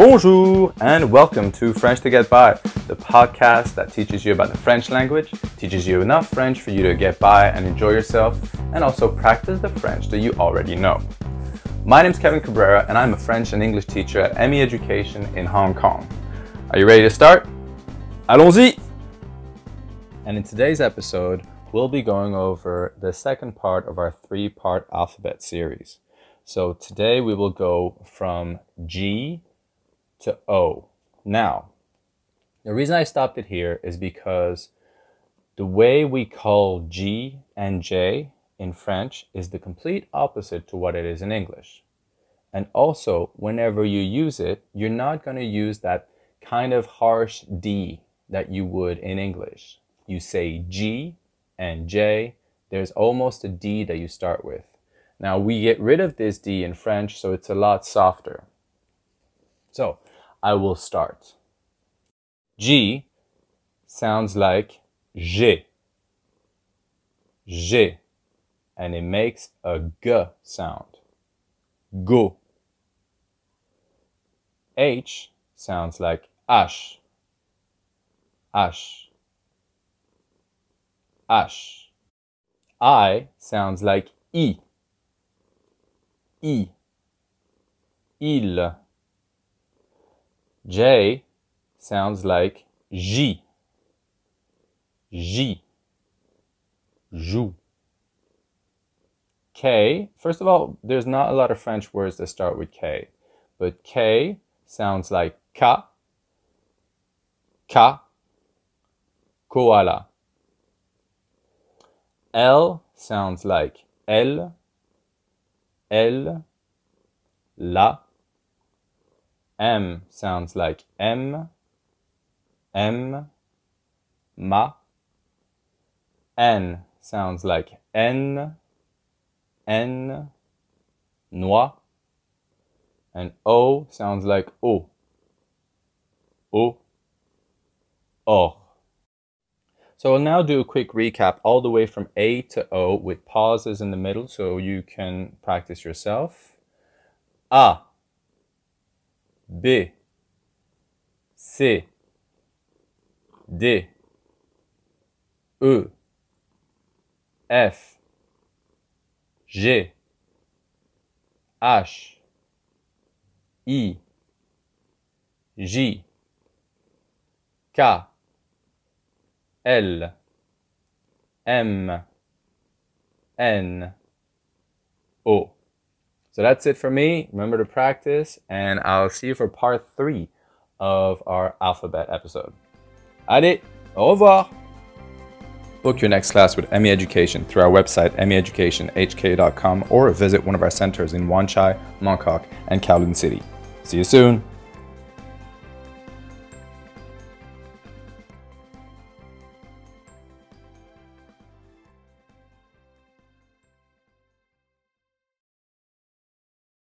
Bonjour and welcome to French to Get By, the podcast that teaches you about the French language, teaches you enough French for you to get by and enjoy yourself, and also practice the French that you already know. My name is Kevin Cabrera and I'm a French and English teacher at ME Education in Hong Kong. Are you ready to start? Allons-y! And in today's episode, we'll be going over the second part of our three part alphabet series. So today we will go from G to O. Now, the reason I stopped it here is because the way we call G and J in French is the complete opposite to what it is in English. And also, whenever you use it, you're not going to use that kind of harsh D that you would in English. You say G and J, there's almost a D that you start with. Now we get rid of this D in French, so it's a lot softer. So I will start. G sounds like J. J. And it makes a G sound. Go. H sounds like H. H. H. I sounds like I. I. Il. J sounds like J. J. Joue. K, first of all, there's not a lot of French words that start with K, but K sounds like ka, ka, koala. L sounds like L, L, la. M sounds like M, M, ma. N sounds like N, N, noix. And O sounds like O, O, or. So I'll now do a quick recap all the way from A to O with pauses in the middle so you can practice yourself. A, B, C, D, E, F, G, H, I, J, K, L, M, N, O. So that's it for me. Remember to practice, and I'll see you for part three of our alphabet episode. Allez, au revoir! Book your next class with ME Education through our website, meeducationhk.com, or visit one of our centers in Wan Chai, Mong Kok, and Kowloon City. See you soon!